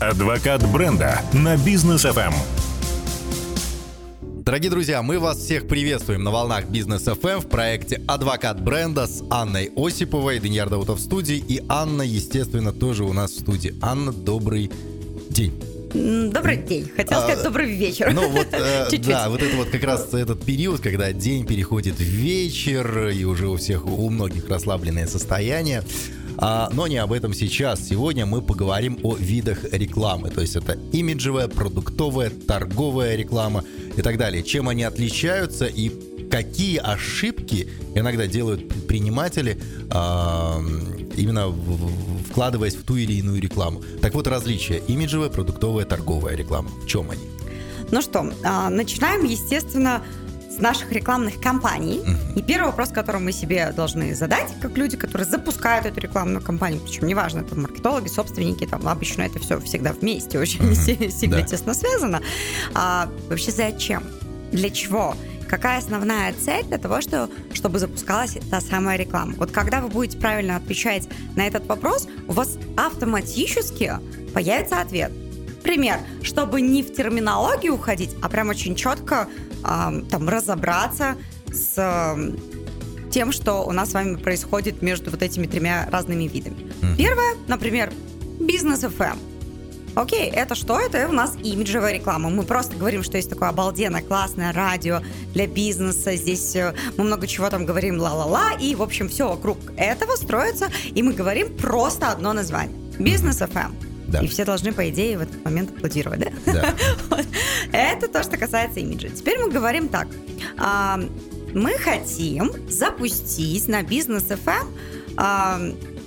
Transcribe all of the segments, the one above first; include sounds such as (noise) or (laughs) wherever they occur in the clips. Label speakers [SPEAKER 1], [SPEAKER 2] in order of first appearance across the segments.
[SPEAKER 1] Адвокат бренда на бизнес FM.
[SPEAKER 2] Дорогие друзья, мы вас всех приветствуем на волнах Бизнес FM в проекте «Адвокат бренда» с Анной Осиповой, Даниил Даутов в студии, и Анна, естественно, тоже у нас в студии. Анна, добрый день.
[SPEAKER 3] Добрый день. Хотел сказать а, добрый вечер.
[SPEAKER 2] Ну вот, э, (laughs) да, вот это вот как раз этот период, когда день переходит в вечер, и уже у всех, у многих расслабленное состояние. А, но не об этом сейчас. Сегодня мы поговорим о видах рекламы. То есть это имиджевая, продуктовая, торговая реклама и так далее. Чем они отличаются и какие ошибки иногда делают предприниматели, а, именно вкладываясь в ту или иную рекламу. Так вот, различия имиджевая, продуктовая, торговая реклама. В чем они?
[SPEAKER 3] Ну что, а, начинаем, естественно, наших рекламных кампаний. И первый вопрос, который мы себе должны задать, как люди, которые запускают эту рекламную кампанию, причем неважно, это маркетологи, собственники, там обычно это все всегда вместе, очень сильно да. тесно связано. А, вообще зачем? Для чего? Какая основная цель для того, что, чтобы запускалась та самая реклама? Вот когда вы будете правильно отвечать на этот вопрос, у вас автоматически появится ответ. Пример, чтобы не в терминологию уходить, а прям очень четко там разобраться с тем, что у нас с вами происходит между вот этими тремя разными видами. Mm. Первое, например, бизнес FM. Окей, это что? Это у нас имиджевая реклама. Мы просто говорим, что есть такое обалденное, классное радио для бизнеса. Здесь э, мы много чего там говорим ла-ла-ла. И, в общем, все вокруг этого строится. И мы говорим просто одно название. Бизнес FM. Да. И все должны, по идее, в этот момент аплодировать, да? Да. (laughs) вот. Это то, что касается имиджа. Теперь мы говорим так. А, мы хотим запустить на бизнес FM а,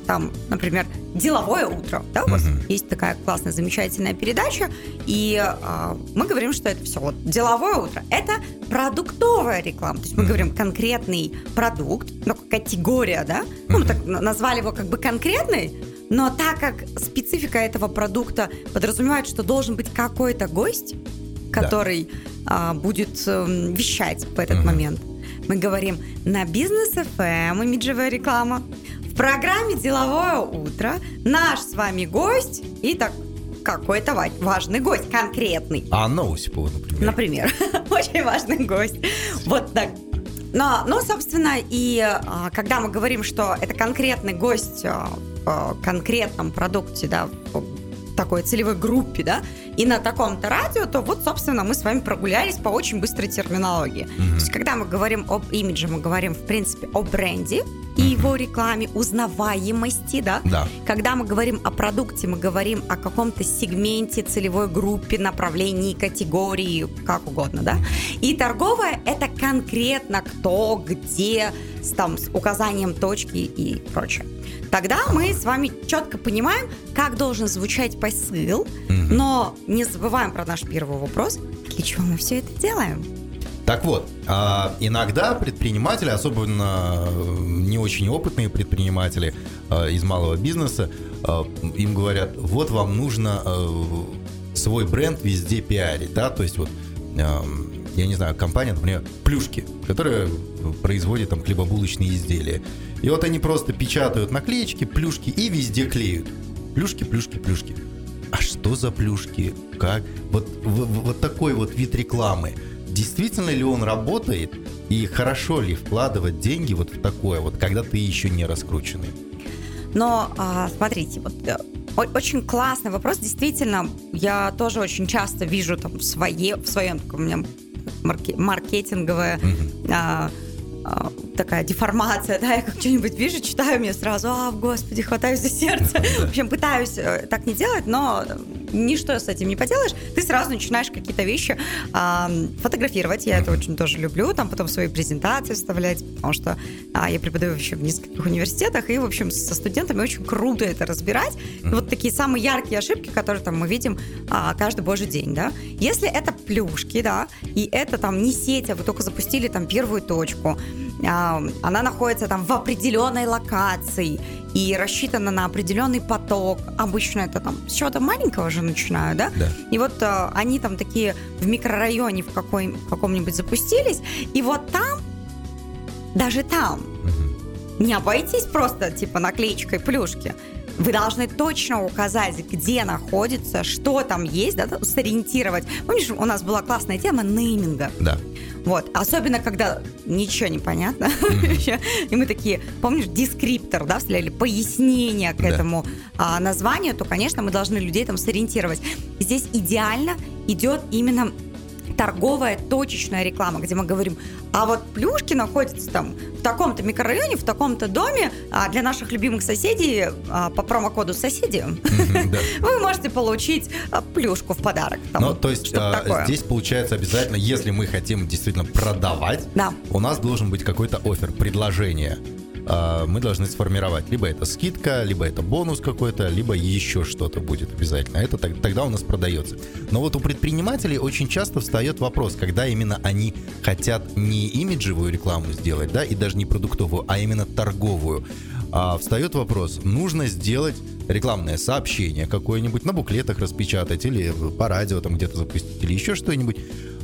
[SPEAKER 3] там, например, деловое утро, да, у вас uh-huh. есть такая классная, замечательная передача, и а, мы говорим, что это все вот деловое утро, это продуктовая реклама, то есть мы uh-huh. говорим конкретный продукт, ну категория, да, uh-huh. ну мы так назвали его как бы конкретный, но так как специфика этого продукта подразумевает, что должен быть какой-то гость, который да. а, будет а, вещать в этот угу. момент, мы говорим на бизнес FM имиджевая реклама. В программе «Деловое утро» наш с вами гость и так какой-то важный гость, конкретный.
[SPEAKER 2] Анна Осипова, например.
[SPEAKER 3] Например. (laughs) Очень важный гость. Вот так. Но, но, собственно, и а, когда мы говорим, что это конкретный гость а, в конкретном продукте, да, в такой целевой группе, да, и на таком-то радио, то вот, собственно, мы с вами прогулялись по очень быстрой терминологии. Mm-hmm. То есть, когда мы говорим об имидже, мы говорим, в принципе, о бренде и его рекламе, узнаваемости, да?
[SPEAKER 2] да.
[SPEAKER 3] Когда мы говорим о продукте, мы говорим о каком-то сегменте, целевой группе, направлении, категории, как угодно, да? И торговая – это конкретно кто, где, с, там, с указанием точки и прочее. Тогда мы с вами четко понимаем, как должен звучать посыл, но не забываем про наш первый вопрос, для чего мы все это делаем.
[SPEAKER 2] Так вот, а, иногда предприниматели, особенно э, не очень опытные предприниматели э, из малого бизнеса, э, им говорят, вот вам нужно свой бренд везде пиарить, да, то есть вот я не знаю, компания, например, Плюшки, которая производит там хлебобулочные изделия. И вот они просто печатают наклеечки, плюшки и везде клеют. Плюшки, плюшки, плюшки. А что за плюшки? Как? Вот, вот, вот такой вот вид рекламы. Действительно ли он работает? И хорошо ли вкладывать деньги вот в такое, вот когда ты еще не раскрученный?
[SPEAKER 3] Но а, смотрите, вот э, очень классный вопрос. Действительно, я тоже очень часто вижу там в, своей, в своем у меня маркетинговая mm-hmm. а, а, такая деформация, (laughs) да, я как что-нибудь вижу, читаю, мне сразу, а, господи, хватаюсь за сердце. (laughs) В общем, пытаюсь э, так не делать, но ничто с этим не поделаешь. Ты сразу начинаешь какие-то вещи а, фотографировать, я это очень тоже люблю, там потом свои презентации вставлять, потому что а, я преподаю вообще в нескольких университетах, и, в общем, со студентами очень круто это разбирать. И вот такие самые яркие ошибки, которые там мы видим а, каждый божий день, да. Если это плюшки, да, и это там не сеть, а вы только запустили там первую точку, она находится там в определенной локации и рассчитана на определенный поток. Обычно это там с чего-то маленького же начинаю, да?
[SPEAKER 2] да.
[SPEAKER 3] И вот э, они там такие в микрорайоне в, какой, в каком-нибудь запустились, и вот там, даже там, угу. не обойтись просто типа наклеечкой плюшки. Вы должны точно указать, где находится, что там есть, да, сориентировать. Помнишь, у нас была классная тема нейминга?
[SPEAKER 2] Да.
[SPEAKER 3] Вот. Особенно, когда ничего не понятно. Mm-hmm. (laughs) И мы такие, помнишь, дескриптор, да, вставляли пояснение к да. этому а, названию, то, конечно, мы должны людей там сориентировать. Здесь идеально идет именно торговая точечная реклама, где мы говорим, а вот плюшки находятся там в таком-то микрорайоне, в таком-то доме, а для наших любимых соседей а, по промокоду соседи (laughs) вы можете получить а, плюшку в подарок.
[SPEAKER 2] Ну, то есть здесь получается обязательно, если мы хотим действительно продавать, у нас должен быть какой-то офер, предложение. А, мы должны сформировать. Либо это скидка, либо это бонус какой-то, либо еще что-то будет обязательно. Это тогда у нас продается. Но вот у предпринимателей очень часто встает вопрос, когда именно они хотят не имиджевую рекламу сделать, да, и даже не продуктовую, а именно торговую. А встает вопрос, нужно сделать рекламное сообщение какое-нибудь, на буклетах распечатать или по радио там где-то запустить или еще что-нибудь.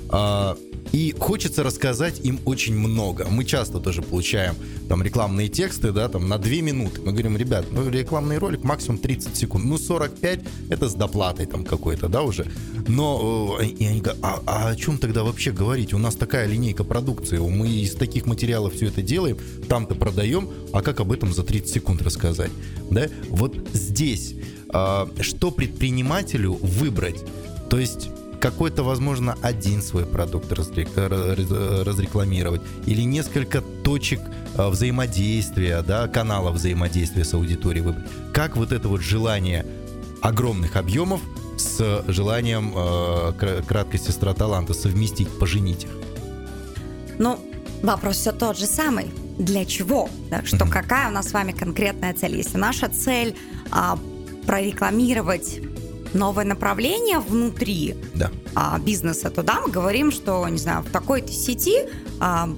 [SPEAKER 2] А, и хочется рассказать им очень много. Мы часто тоже получаем там рекламные тексты, да, там на 2 минуты. Мы говорим, ребят, ну рекламный ролик максимум 30 секунд. Ну 45 это с доплатой там какой-то, да, уже. Но э, и они говорят, а, а о чем тогда вообще говорить? У нас такая линейка продукции, мы из таких материалов все это делаем, там-то продаем, а как об этом за 30 секунд рассказать? Да? Вот здесь а, что предпринимателю выбрать? То есть какой-то, возможно, один свой продукт разрекламировать или несколько точек а, взаимодействия, да, каналов взаимодействия с аудиторией выбрать. Как вот это вот желание огромных объемов с желанием э, краткой сестра таланта совместить, поженить их?
[SPEAKER 3] Ну, вопрос все тот же самый. Для чего? Да? Что mm-hmm. какая у нас с вами конкретная цель? Если наша цель а, прорекламировать новое направление внутри да. а, бизнеса, то да, мы говорим, что, не знаю, в такой-то сети а,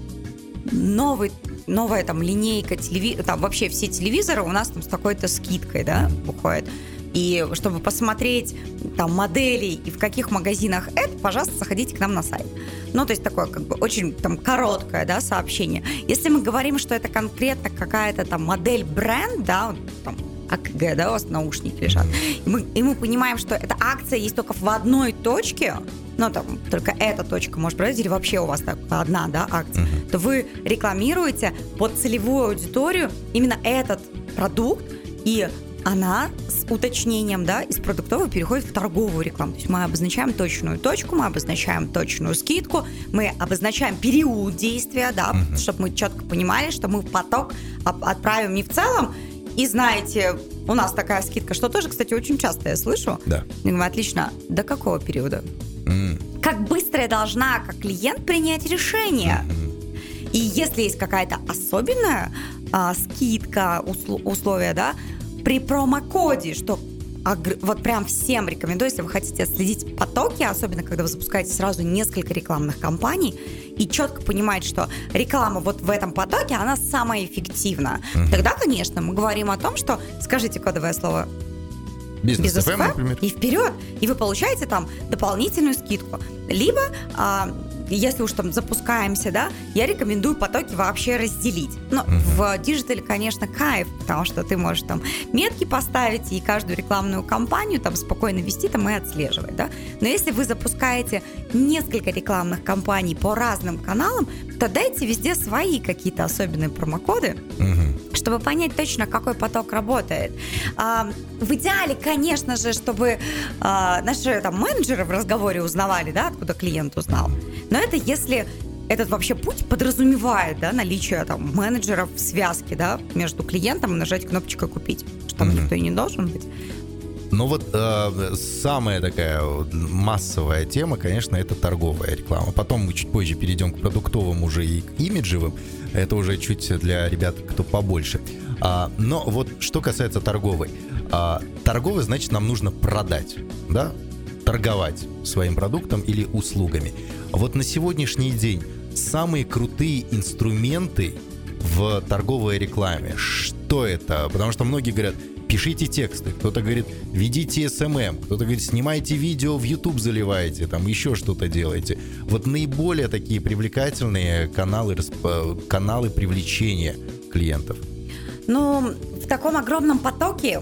[SPEAKER 3] новый новая там линейка телевизора, там вообще все телевизоры у нас там с такой-то скидкой, да, выходят. И чтобы посмотреть там моделей и в каких магазинах это, пожалуйста, заходите к нам на сайт. Ну, то есть такое как бы очень там короткое, да, сообщение. Если мы говорим, что это конкретно какая-то там модель бренд, да, там, АКГ, да, у вас наушники лежат. И мы, и мы понимаем, что эта акция есть только в одной точке, ну, там, только эта точка может брать, или вообще у вас так одна, да, акция, uh-huh. то вы рекламируете под целевую аудиторию именно этот продукт, и она с уточнением, да, из продуктовой переходит в торговую рекламу. То есть мы обозначаем точную точку, мы обозначаем точную скидку, мы обозначаем период действия, да, uh-huh. чтобы мы четко понимали, что мы поток отправим не в целом и знаете, у нас такая скидка, что тоже, кстати, очень часто я слышу.
[SPEAKER 2] Да.
[SPEAKER 3] Я говорю, отлично. До какого периода? Mm. Как быстро я должна, как клиент, принять решение? Mm-hmm. И если есть какая-то особенная а, скидка, усл- условия, да, при промокоде, что вот прям всем рекомендую, если вы хотите отследить потоки, особенно когда вы запускаете сразу несколько рекламных кампаний, и четко понимать, что реклама вот в этом потоке, она самая эффективна. Угу. Тогда, конечно, мы говорим о том, что, скажите кодовое слово,
[SPEAKER 2] Бизнес, Бизнес например.
[SPEAKER 3] И вперед. И вы получаете там дополнительную скидку. Либо а, если уж там запускаемся, да, я рекомендую потоки вообще разделить. Но uh-huh. в digital е, конечно, кайф, потому что ты можешь там метки поставить и каждую рекламную кампанию там спокойно вести там и отслеживать, да. Но если вы запускаете несколько рекламных кампаний по разным каналам, то дайте везде свои какие-то особенные промокоды. Uh-huh чтобы понять точно, какой поток работает. А, в идеале, конечно же, чтобы а, наши там менеджеры в разговоре узнавали, да, откуда клиент узнал. Но это если этот вообще путь подразумевает да, наличие там, менеджеров в связке да, между клиентом и нажать кнопочкой «Купить», что там mm-hmm. никто и не должен быть.
[SPEAKER 2] Ну вот э, самая такая массовая тема, конечно, это торговая реклама. Потом мы чуть позже перейдем к продуктовым уже и к имиджевым. Это уже чуть для ребят, кто побольше. А, но вот что касается торговой. А, торговой, значит, нам нужно продать, да? Торговать своим продуктом или услугами. Вот на сегодняшний день самые крутые инструменты в торговой рекламе. Что это? Потому что многие говорят, пишите тексты, кто-то говорит, ведите SMM, кто-то говорит, снимайте видео в YouTube заливайте, там еще что-то делайте. Вот наиболее такие привлекательные каналы, каналы привлечения клиентов.
[SPEAKER 3] Ну, в таком огромном потоке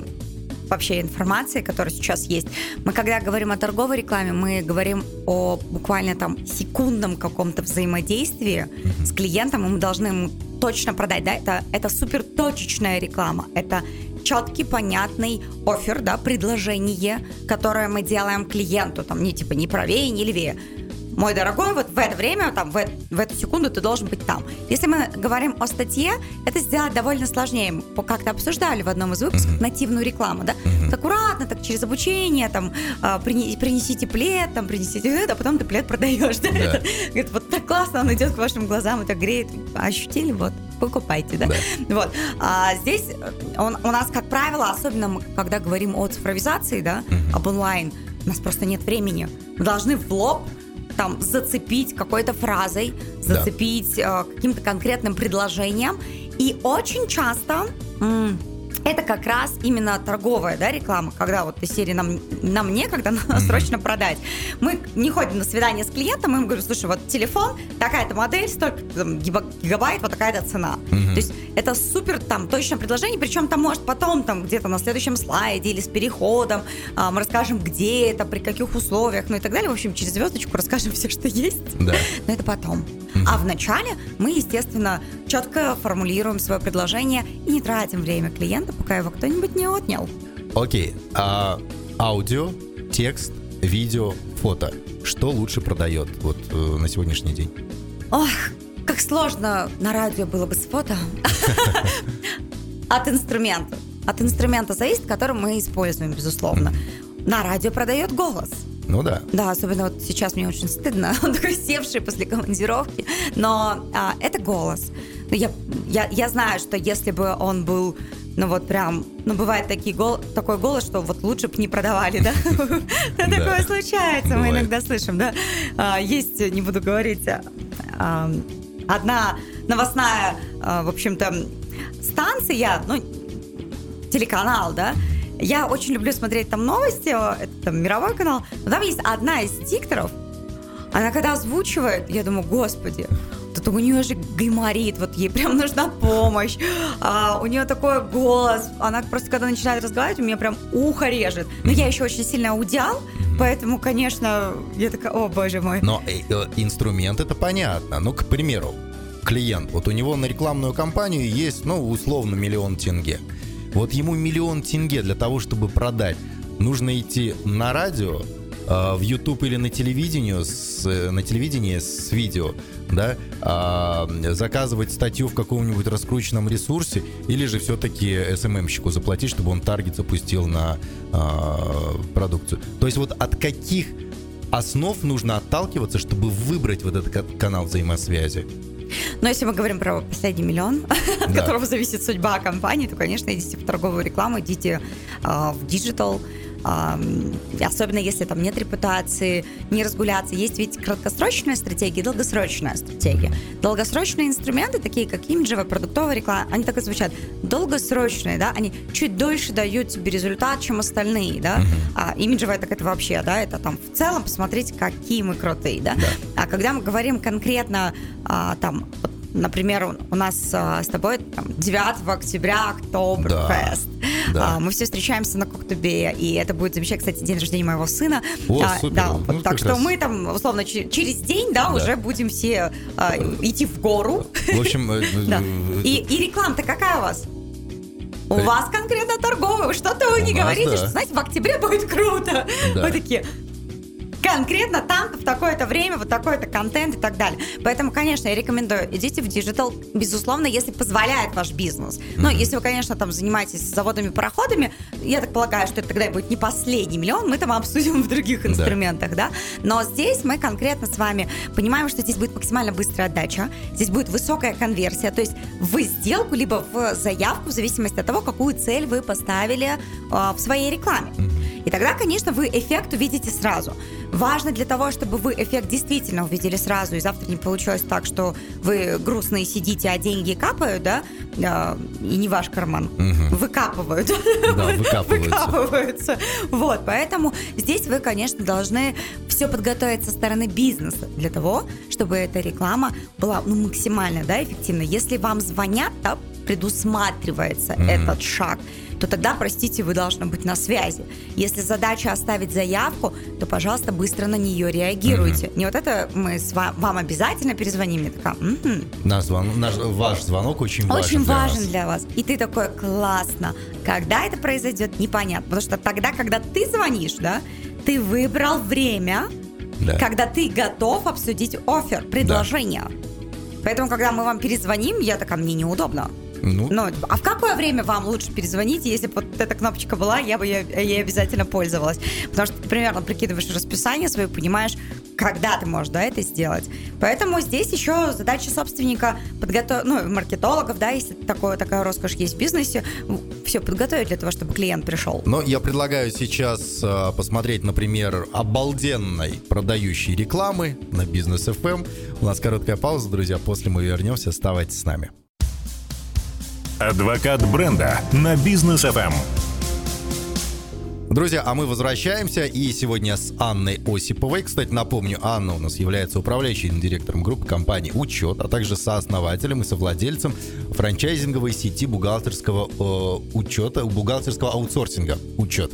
[SPEAKER 3] вообще информации, которая сейчас есть. Мы когда говорим о торговой рекламе, мы говорим о буквально там секундном каком-то взаимодействии с клиентом, и мы должны ему точно продать, да, это, это супер точечная реклама, это четкий, понятный офер, да, предложение, которое мы делаем клиенту, там, не типа не правее, не левее мой дорогой, вот в это время, там, в, в эту секунду ты должен быть там. Если мы говорим о статье, это сделать довольно сложнее. Мы как-то обсуждали в одном из выпусков mm-hmm. нативную рекламу, да? Так аккуратно, так через обучение, там, а, принесите плед, там, принесите это, а потом ты плед продаешь, да? Yeah. Это, вот так классно, он идет к вашим глазам, это греет. Ощутили? Вот покупайте, да? да. Вот. А здесь он, у нас, как правило, особенно когда говорим о цифровизации, да, mm-hmm. об онлайн, у нас просто нет времени. Мы должны в лоб там зацепить какой-то фразой, зацепить да. э, каким-то конкретным предложением. И очень часто это как раз именно торговая да, реклама, когда вот из серии нам, нам некогда, надо mm-hmm. срочно продать. Мы не ходим на свидание с клиентом, мы ему говорим, слушай, вот телефон, такая-то модель, столько там, гигабайт, вот такая-то цена. Mm-hmm. То есть это супер там точное предложение, причем там может потом там где-то на следующем слайде или с переходом а, мы расскажем, где это, при каких условиях, ну и так далее. В общем, через звездочку расскажем все, что есть. Да. Но это потом. Mm-hmm. А вначале мы, естественно, четко формулируем свое предложение и не тратим время клиента, пока его кто-нибудь не отнял.
[SPEAKER 2] Окей. А аудио, текст, видео, фото. Что лучше продает вот э, на сегодняшний день?
[SPEAKER 3] Ох, как сложно на радио было бы с фото. (laughs) От инструмента. От инструмента зависит, который мы используем, безусловно. На радио продает голос.
[SPEAKER 2] Ну да.
[SPEAKER 3] Да, особенно вот сейчас мне очень стыдно, (laughs) он такой севший после командировки, но а, это голос. Но я, я, я знаю, что если бы он был ну вот прям, ну бывает такие гол, такой голос, что вот лучше бы не продавали, да? (laughs) (laughs) Такое случается, мы иногда слышим, да? А, есть, не буду говорить, а, одна новостная, а, в общем-то, станция, ну, телеканал, да, я очень люблю смотреть там новости, это там мировой канал, но там есть одна из дикторов, она когда озвучивает, я думаю, господи, тут у нее же гайморит, вот ей прям нужна помощь, а, у нее такой голос, она просто когда начинает разговаривать, у меня прям ухо режет. Но я еще очень сильно аудиал, поэтому, конечно, я такая, о боже мой.
[SPEAKER 2] Но э, э, инструмент это понятно. Ну, к примеру, клиент, вот у него на рекламную кампанию есть, ну, условно, миллион тенге. Вот ему миллион тенге для того, чтобы продать, нужно идти на радио, э, в YouTube или на телевидении с, на телевидении с видео, да, а, заказывать статью в каком-нибудь раскрученном ресурсе, или же все-таки СММщику заплатить, чтобы он таргет запустил на а, продукцию. То есть вот от каких основ нужно отталкиваться, чтобы выбрать вот этот канал взаимосвязи?
[SPEAKER 3] Но если мы говорим про последний миллион, (laughs) от которого зависит судьба компании, то, конечно, идите в торговую рекламу, идите э, в digital, особенно если там нет репутации, не разгуляться. Есть ведь краткосрочная стратегия и долгосрочная стратегия. Долгосрочные инструменты, такие как имиджевая, продуктовая реклама, они так и звучат. Долгосрочные, да, они чуть дольше дают тебе результат, чем остальные, да. А имиджевая, так это вообще, да, это там в целом посмотреть, какие мы крутые, да. да. А когда мы говорим конкретно а, там Например, у нас а, с тобой там, 9 октября Октоберфест. Да, да. А, мы все встречаемся на Коктобе, и это будет замечательно, кстати, день рождения моего сына.
[SPEAKER 2] О, а, супер.
[SPEAKER 3] Да, ну, так что раз. мы там, условно, через день, да, да. уже будем все а, идти в гору.
[SPEAKER 2] В общем... Э, (laughs)
[SPEAKER 3] да. Э, и, и реклама-то какая у вас? У вас конкретно торговая. Что-то вы не говорите, что, знаете, в октябре будет круто. Вы такие, конкретно там в такое-то время, вот такой-то контент и так далее. Поэтому, конечно, я рекомендую, идите в digital, безусловно, если позволяет ваш бизнес. Но если вы, конечно, там занимаетесь заводами, пароходами, я так полагаю, что это тогда будет не последний миллион, мы там обсудим (laughs) в других инструментах, да. да? Но здесь мы конкретно с вами понимаем, что здесь будет максимально быстрая отдача, здесь будет высокая конверсия, то есть в сделку, либо в заявку, в зависимости от того, какую цель вы поставили э, в своей рекламе. И тогда, конечно, вы эффект увидите сразу. Важно для того, чтобы вы эффект действительно увидели сразу, и завтра не получилось так, что вы грустные сидите, а деньги капают, да, и не ваш карман, угу. выкапывают.
[SPEAKER 2] Да, (laughs) выкапываются.
[SPEAKER 3] выкапываются. Вот, поэтому здесь вы, конечно, должны все подготовить со стороны бизнеса для того, чтобы эта реклама была ну, максимально да, эффективна. Если вам звонят, да, предусматривается mm-hmm. этот шаг, то тогда, простите, вы должны быть на связи. Если задача оставить заявку, то, пожалуйста, быстро на нее реагируйте. Mm-hmm. Не вот это мы с вами, вам обязательно перезвоним. Я такая, м-м.
[SPEAKER 2] наш, звон, наш ваш звонок очень важен.
[SPEAKER 3] Очень
[SPEAKER 2] для
[SPEAKER 3] важен
[SPEAKER 2] вас.
[SPEAKER 3] для вас. И ты такой, классно. Когда это произойдет, непонятно. Потому что тогда, когда ты звонишь, да, ты выбрал время, да. когда ты готов обсудить офер, предложение. Да. Поэтому, когда мы вам перезвоним, я такая, мне неудобно. Ну. ну, а в какое время вам лучше перезвонить, если бы вот эта кнопочка была, я бы ей обязательно пользовалась. Потому что ты примерно прикидываешь расписание свое, понимаешь, когда ты можешь да, это сделать. Поэтому здесь еще задача собственника подготовить, ну, маркетологов, да, если такое, такая роскошь есть в бизнесе, все подготовить для того, чтобы клиент пришел.
[SPEAKER 2] Но я предлагаю сейчас э, посмотреть, например, обалденной продающей рекламы на бизнес FM. У нас короткая пауза, друзья, после мы вернемся, оставайтесь с нами.
[SPEAKER 1] Адвокат бренда на бизнес FM.
[SPEAKER 2] Друзья, а мы возвращаемся, и сегодня с Анной Осиповой. Кстати, напомню, Анна у нас является управляющим директором группы компании «Учет», а также сооснователем и совладельцем франчайзинговой сети бухгалтерского э, учета, бухгалтерского аутсорсинга «Учет».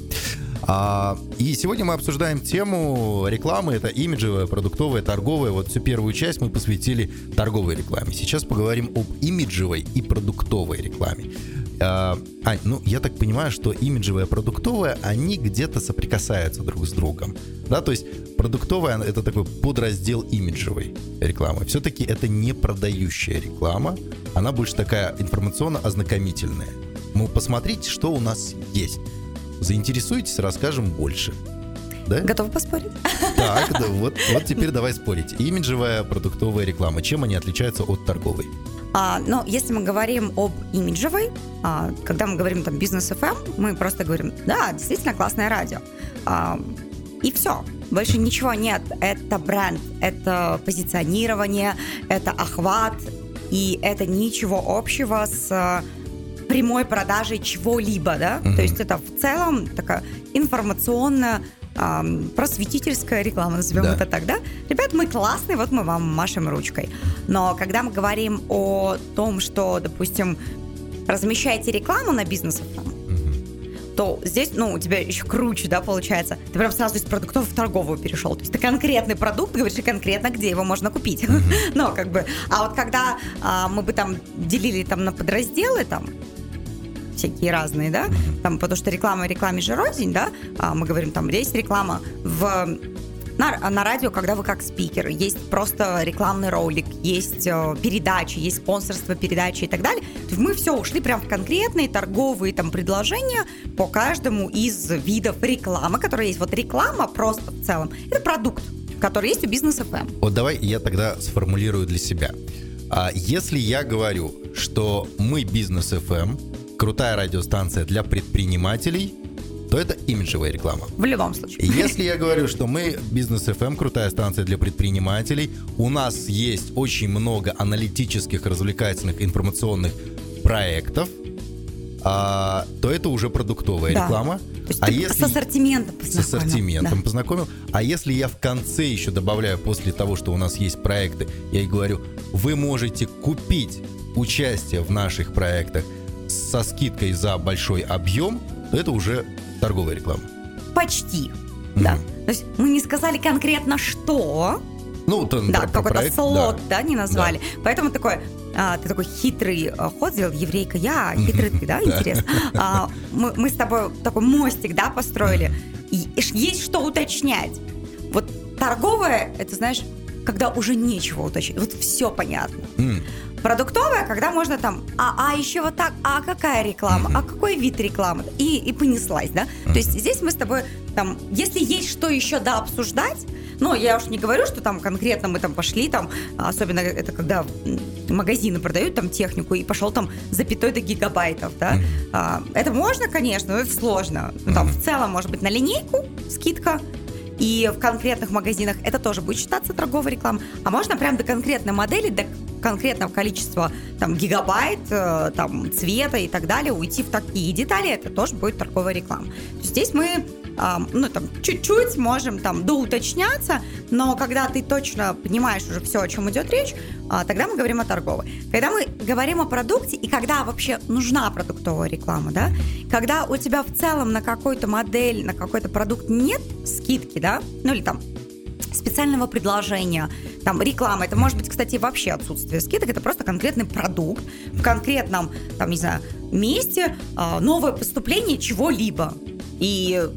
[SPEAKER 2] А, и сегодня мы обсуждаем тему рекламы. Это имиджевая, продуктовая, торговая. Вот всю первую часть мы посвятили торговой рекламе. Сейчас поговорим об имиджевой и продуктовой рекламе. А, Ань, ну я так понимаю, что имиджевая, продуктовая, они где-то соприкасаются друг с другом. Да, то есть продуктовая это такой подраздел имиджевой рекламы. Все-таки это не продающая реклама, она больше такая информационно-ознакомительная. Ну, посмотрите, что у нас есть. Заинтересуйтесь, расскажем больше.
[SPEAKER 3] Да? Готовы поспорить?
[SPEAKER 2] Так, да, (laughs) вот, вот теперь давай спорить. Имиджевая продуктовая реклама. Чем они отличаются от торговой?
[SPEAKER 3] А, но если мы говорим об имиджевой, а, когда мы говорим там бизнес FM, мы просто говорим, да, действительно классное радио. А, и все. Больше ничего нет. Это бренд, это позиционирование, это охват, и это ничего общего с прямой продажей чего-либо, да, mm-hmm. то есть это в целом такая информационная просветительская реклама, назовем да. это так, да? Ребят, мы классные, вот мы вам машем ручкой. Но когда мы говорим о том, что, допустим, размещаете рекламу на бизнесах, то здесь, ну, у тебя еще круче, да, получается. Ты прям сразу из продуктов в торговую перешел. То есть ты конкретный продукт, говоришь, и конкретно, где его можно купить. Mm-hmm. (laughs) Но как бы, а вот когда а, мы бы там делили там на подразделы, там, всякие разные, да, там, потому что реклама рекламе же рознь, да, а мы говорим, там, есть реклама в на, на радио, когда вы как спикер, есть просто рекламный ролик, есть э, передачи, есть спонсорство передачи и так далее. То есть мы все ушли прям в конкретные торговые там предложения по каждому из видов рекламы, которые есть. Вот реклама просто в целом, это продукт, который есть у бизнеса FM.
[SPEAKER 2] Вот давай я тогда сформулирую для себя. А если я говорю, что мы бизнес FM, крутая радиостанция для предпринимателей, то это имиджевая реклама.
[SPEAKER 3] В любом случае.
[SPEAKER 2] Если я говорю, что мы бизнес FM, крутая станция для предпринимателей, у нас есть очень много аналитических, развлекательных, информационных проектов, а, то это уже продуктовая да. реклама.
[SPEAKER 3] То есть а если с ассортиментом познакомил.
[SPEAKER 2] С ассортиментом да. познакомил. А если я в конце еще добавляю, после того, что у нас есть проекты, я и говорю, вы можете купить участие в наших проектах со скидкой за большой объем, то это уже торговая реклама.
[SPEAKER 3] Почти. Mm-hmm. Да. То есть мы не сказали конкретно что.
[SPEAKER 2] Ну,
[SPEAKER 3] то, да, какой-то слот, да. да, не назвали. Да. Поэтому такой, а, ты такой хитрый а, ход сделал, еврейка я, хитрый ты, да, (laughs) интересно. А, мы, мы с тобой такой мостик, да, построили. И есть что уточнять. Вот торговая, это знаешь, когда уже нечего уточнять. Вот все понятно. Mm. Продуктовая, когда можно там, а, а еще вот так, а какая реклама, mm-hmm. а какой вид рекламы, и, и понеслась, да? Mm-hmm. То есть здесь мы с тобой, там, если есть что еще да обсуждать, но я уж не говорю, что там конкретно мы там пошли, там, особенно это когда магазины продают там технику, и пошел там запятой до гигабайтов, да. Mm-hmm. А, это можно, конечно, но это сложно. Ну, там mm-hmm. в целом, может быть, на линейку скидка, и в конкретных магазинах это тоже будет считаться торговой рекламой. А можно прям до конкретной модели, до конкретного количества там, гигабайт, э, там, цвета и так далее, уйти в такие детали, это тоже будет торговая реклама. Здесь мы ну, там, чуть-чуть можем там доуточняться, но когда ты точно понимаешь уже все, о чем идет речь, а, тогда мы говорим о торговой. Когда мы говорим о продукте, и когда вообще нужна продуктовая реклама, да, когда у тебя в целом на какую-то модель, на какой-то продукт нет скидки, да, ну или там специального предложения, там реклама, это может быть, кстати, вообще отсутствие скидок, это просто конкретный продукт в конкретном, там, не знаю, месте, а, новое поступление чего-либо. И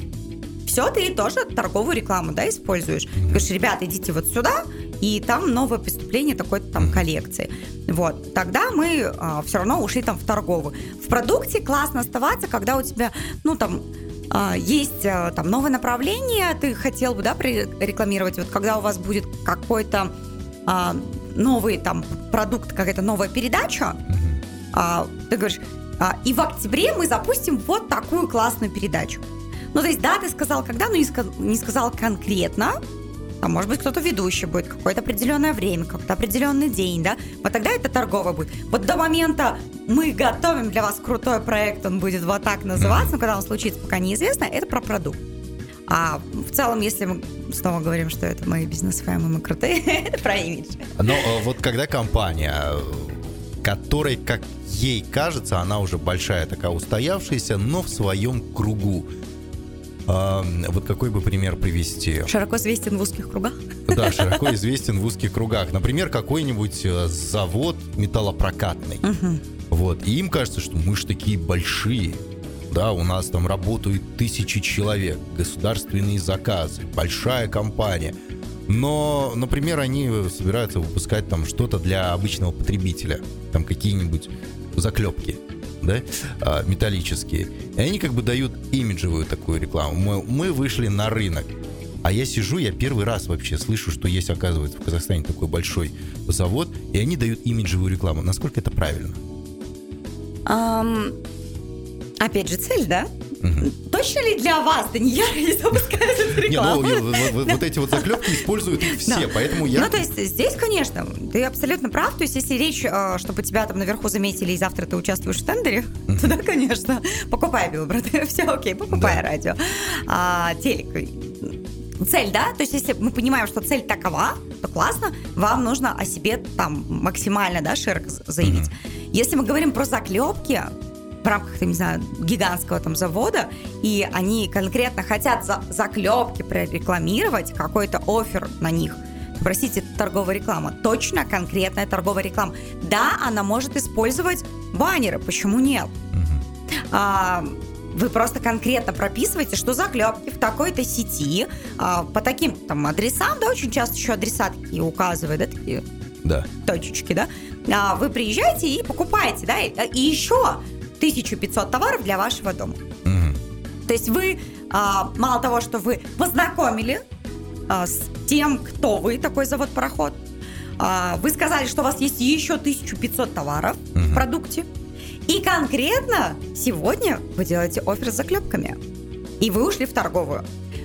[SPEAKER 3] все, ты тоже торговую рекламу, да, используешь. Ты говоришь, ребята, идите вот сюда, и там новое поступление такой-то там коллекции. Вот, тогда мы а, все равно ушли там в торговую. В продукте классно оставаться, когда у тебя, ну, там, есть а, там новое направление, ты хотел бы, да, рекламировать, вот когда у вас будет какой-то а, новый там продукт, какая-то новая передача, а, ты говоришь, а, и в октябре мы запустим вот такую классную передачу. Ну, то есть, да, ты сказал когда, но не, не сказал конкретно, а может быть, кто-то ведущий будет, какое-то определенное время, какой-то определенный день, да, вот тогда это торгово будет. Вот до момента мы готовим для вас крутой проект, он будет вот так называться, но когда он случится, пока неизвестно, это про продукт. А в целом, если мы снова говорим, что это мои бизнес-фэмы, мы крутые, (laughs) это про имидж.
[SPEAKER 2] Но э, вот когда компания, которой, как ей кажется, она уже большая такая устоявшаяся, но в своем кругу, а, вот какой бы пример привести?
[SPEAKER 3] Широко известен в узких кругах?
[SPEAKER 2] Да, широко известен в узких кругах. Например, какой-нибудь э, завод металлопрокатный. Угу. Вот. И им кажется, что мы же такие большие. Да, у нас там работают тысячи человек, государственные заказы, большая компания. Но, например, они собираются выпускать там что-то для обычного потребителя. Там какие-нибудь заклепки да, а, металлические. И они как бы дают имиджевую такую рекламу. Мы, мы вышли на рынок. А я сижу, я первый раз вообще слышу, что есть, оказывается, в Казахстане такой большой завод, и они дают имиджевую рекламу. Насколько это правильно?
[SPEAKER 3] Um, опять же, цель, да? Угу. Точно ли для вас, Данияр, не запускают эту рекламу? Не,
[SPEAKER 2] ну, вот, вот эти вот заклепки используют их все, да. поэтому я...
[SPEAKER 3] Ну, то есть здесь, конечно, ты абсолютно прав. То есть если речь, э, чтобы тебя там наверху заметили, и завтра ты участвуешь в тендере, угу. то да, конечно, покупай билборд, (laughs) все окей, покупай да. радио. А, телек, цель, да? То есть, если мы понимаем, что цель такова, то классно, вам нужно о себе там максимально, да, широко заявить. Mm-hmm. Если мы говорим про заклепки, в рамках, не знаю, гигантского там завода, и они конкретно хотят за заклепки прорекламировать, какой-то офер на них, простите, торговая реклама. Точно конкретная торговая реклама. Да, она может использовать баннеры, почему нет? Угу. А, вы просто конкретно прописываете, что заклепки в такой-то сети а, по таким там адресам, да, очень часто еще адреса такие указывают, да, такие
[SPEAKER 2] да.
[SPEAKER 3] точечки, да, а, вы приезжаете и покупаете, да, и, и еще 1500 товаров для вашего дома. Угу. То есть вы, а, мало того, что вы познакомили а, с тем, кто вы, такой завод-пароход, а, вы сказали, что у вас есть еще 1500 товаров угу. в продукте, и конкретно сегодня вы делаете offer с заклепками, и вы ушли в торговую.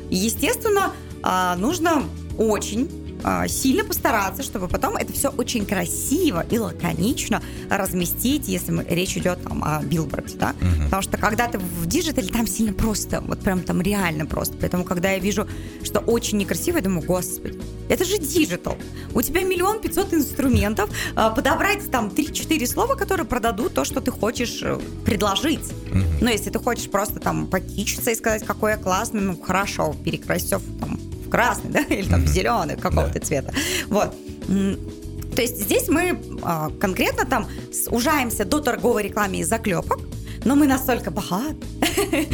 [SPEAKER 3] Естественно, а, нужно очень а, сильно постараться, чтобы потом это все очень красиво и лаконично разместить, если мы, речь идет там о билборде, да, uh-huh. потому что когда ты в digital е, там сильно просто, вот прям там реально просто, поэтому когда я вижу, что очень некрасиво, я думаю, господи, это же digital, у тебя миллион пятьсот инструментов, а, подобрать там 3-4 слова, которые продадут то, что ты хочешь э, предложить. Uh-huh. Но если ты хочешь просто там покичиться и сказать, какой я классный, ну хорошо, перекрась все там красный, да, (laughs) или там зеленый какого-то да. цвета. Вот. То есть здесь мы а, конкретно там сужаемся до торговой рекламы и заклепок, но мы настолько богаты,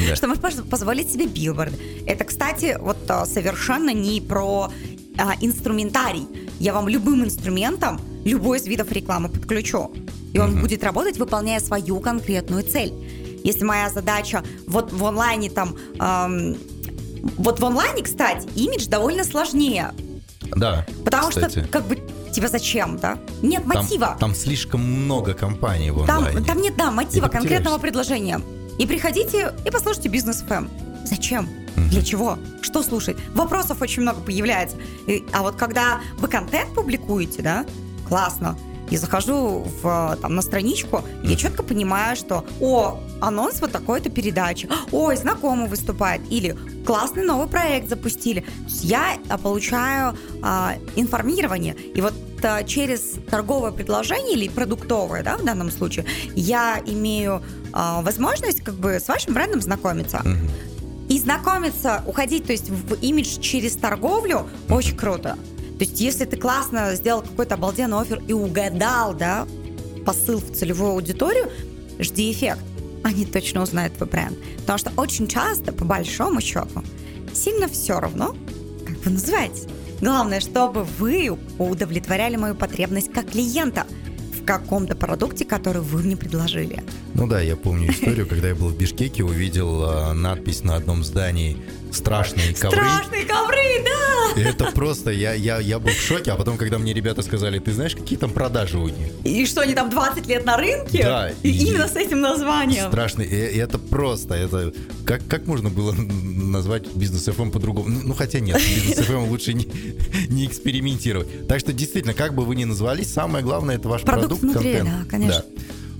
[SPEAKER 3] да. (laughs) что можем позволить себе билборды. Это, кстати, вот а, совершенно не про а, инструментарий. Я вам любым инструментом любой из видов рекламы подключу. И он угу. будет работать, выполняя свою конкретную цель. Если моя задача вот в онлайне там эм, вот в онлайне, кстати, имидж довольно сложнее.
[SPEAKER 2] Да.
[SPEAKER 3] Потому кстати. что, как бы, тебе зачем, да? Нет мотива.
[SPEAKER 2] Там, там слишком много компаний в онлайне.
[SPEAKER 3] Там, там нет, да, мотива конкретного предложения. И приходите и послушайте бизнес ФМ. Зачем? Для чего? Что слушать? Вопросов очень много появляется. И, а вот когда вы контент публикуете, да, классно и захожу в, там, на страничку, я четко понимаю, что, о, анонс вот такой-то передачи, ой, знакомый выступает, или классный новый проект запустили. Я а, получаю а, информирование. И вот а, через торговое предложение или продуктовое, да, в данном случае, я имею а, возможность как бы с вашим брендом знакомиться. И знакомиться, уходить, то есть в имидж через торговлю очень круто. То есть если ты классно сделал какой-то обалденный офер и угадал, да, посыл в целевую аудиторию, жди эффект. Они точно узнают твой бренд. Потому что очень часто, по большому счету, сильно все равно, как вы называетесь. Главное, чтобы вы удовлетворяли мою потребность как клиента в каком-то продукте, который вы мне предложили.
[SPEAKER 2] Ну да, я помню историю, (laughs) когда я был в Бишкеке, увидел э, надпись на одном здании «Страшные ковры».
[SPEAKER 3] Страшные ковры, да!
[SPEAKER 2] И это просто, я, я, я был в шоке, а потом, когда мне ребята сказали, ты знаешь, какие там продажи у них?
[SPEAKER 3] И что, они там 20 лет на рынке?
[SPEAKER 2] Да.
[SPEAKER 3] И,
[SPEAKER 2] И-
[SPEAKER 3] именно с этим названием.
[SPEAKER 2] Страшный. И, и это просто, это как, как можно было (laughs) назвать бизнес FM по-другому? Ну, ну, хотя нет, бизнес FM лучше не, (laughs) не экспериментировать. Так что действительно, как бы вы ни назвались, самое главное это ваш
[SPEAKER 3] Продукт
[SPEAKER 2] продукт,
[SPEAKER 3] внутри,
[SPEAKER 2] контент.
[SPEAKER 3] да, конечно.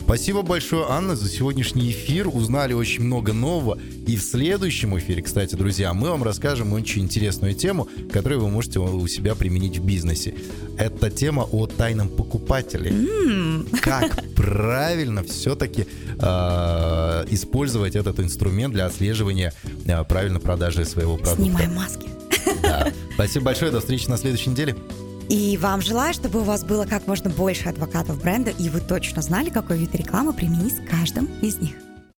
[SPEAKER 2] Спасибо большое, Анна, за сегодняшний эфир. Узнали очень много нового. И в следующем эфире, кстати, друзья, мы вам расскажем очень интересную тему, которую вы можете у себя применить в бизнесе. Это тема о тайном покупателе. Как правильно все-таки использовать этот инструмент для отслеживания э, правильно продажи своего продукта.
[SPEAKER 3] Снимаем маски.
[SPEAKER 2] Да. Спасибо большое. До встречи на следующей неделе.
[SPEAKER 3] И вам желаю, чтобы у вас было как можно больше адвокатов бренда, и вы точно знали, какой вид рекламы применить с каждым из них.